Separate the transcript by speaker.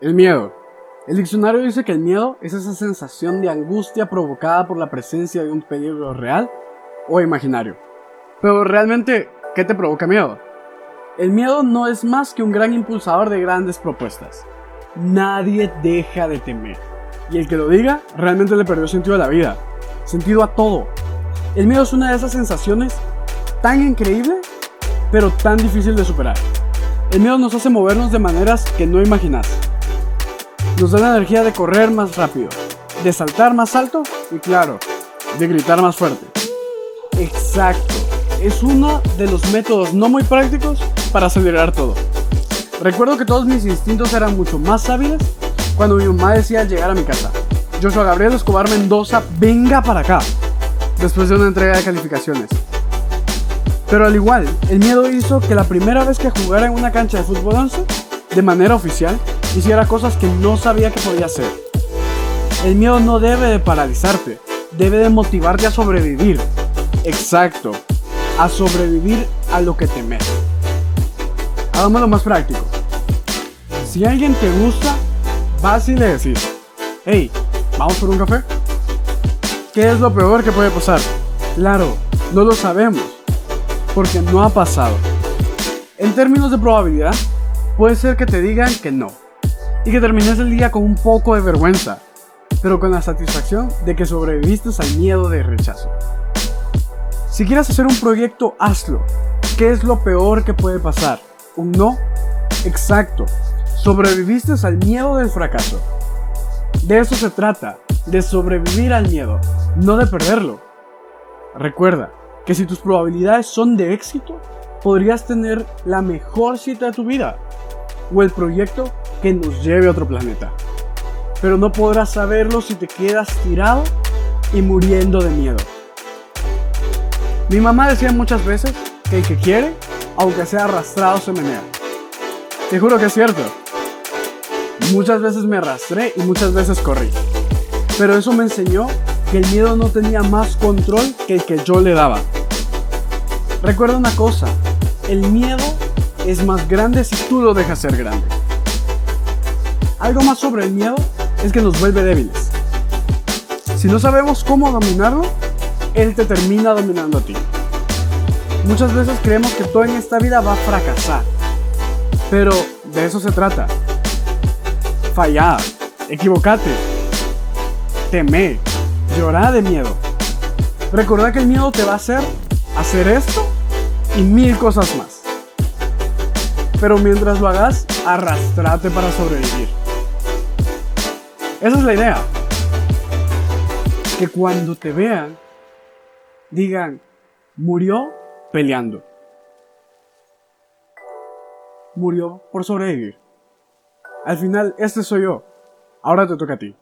Speaker 1: El miedo. El diccionario dice que el miedo es esa sensación de angustia provocada por la presencia de un peligro real o imaginario. Pero realmente, ¿qué te provoca miedo? El miedo no es más que un gran impulsador de grandes propuestas. Nadie deja de temer. Y el que lo diga realmente le perdió sentido a la vida, sentido a todo. El miedo es una de esas sensaciones tan increíble, pero tan difícil de superar. El miedo nos hace movernos de maneras que no imaginas. Nos da la energía de correr más rápido, de saltar más alto y claro, de gritar más fuerte. Exacto, es uno de los métodos no muy prácticos para acelerar todo. Recuerdo que todos mis instintos eran mucho más hábiles cuando mi mamá decía llegar a mi casa, Joshua Gabriel Escobar Mendoza, venga para acá, después de una entrega de calificaciones. Pero al igual, el miedo hizo que la primera vez que jugara en una cancha de fútbol 11, de manera oficial, hiciera cosas que no sabía que podía hacer. El miedo no debe de paralizarte, debe de motivarte a sobrevivir. Exacto, a sobrevivir a lo que temes. Hagámoslo más práctico. Si alguien te gusta, vas y le decís, hey, ¿vamos por un café? ¿Qué es lo peor que puede pasar? Claro, no lo sabemos, porque no ha pasado. En términos de probabilidad, puede ser que te digan que no, y que termines el día con un poco de vergüenza, pero con la satisfacción de que sobreviviste al miedo de rechazo. Si quieres hacer un proyecto, hazlo. ¿Qué es lo peor que puede pasar? ¿Un no? Exacto. Sobreviviste al miedo del fracaso. De eso se trata, de sobrevivir al miedo, no de perderlo. Recuerda que si tus probabilidades son de éxito, podrías tener la mejor cita de tu vida o el proyecto que nos lleve a otro planeta. Pero no podrás saberlo si te quedas tirado y muriendo de miedo. Mi mamá decía muchas veces que el que quiere, aunque sea arrastrado, se menea. Te juro que es cierto. Muchas veces me arrastré y muchas veces corrí. Pero eso me enseñó que el miedo no tenía más control que el que yo le daba. Recuerda una cosa, el miedo es más grande si tú lo dejas ser grande. Algo más sobre el miedo es que nos vuelve débiles. Si no sabemos cómo dominarlo, él te termina dominando a ti. Muchas veces creemos que todo en esta vida va a fracasar, pero de eso se trata. Fallar, equivocate, teme, llorar de miedo. Recordá que el miedo te va a hacer hacer esto y mil cosas más. Pero mientras lo hagas, arrastrate para sobrevivir. Esa es la idea. Que cuando te vean, digan, murió peleando. Murió por sobrevivir. Al final, este soy yo. Ahora te toca a ti.